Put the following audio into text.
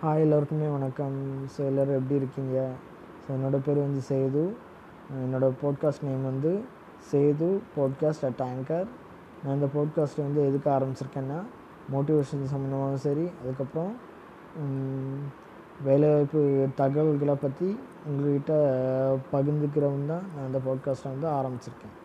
Hi எல்லோருக்குமே வணக்கம். So எல்லோரும் எப்படி இருக்கீங்க? ஸோ என்னோடய பேர் வந்து சேது. என்னோடய போட்காஸ்ட் நேம் வந்து சேது போட்காஸ்ட் அட் ஆங்கர் நான் இந்த போட்காஸ்ட் வந்து எதுக்கு ஆரம்பிச்சிருக்கேன்னா மோட்டிவேஷன் சம்மந்தமாகவும் சரி அதுக்கப்புறம் வேலைவாய்ப்பு தகவல்களை பற்றி உங்கள்கிட்ட பகிர்ந்துக்கிறவன் தான் நான் இந்த போட்காஸ்ட்டை வந்து ஆரம்பிச்சிருக்கேன்.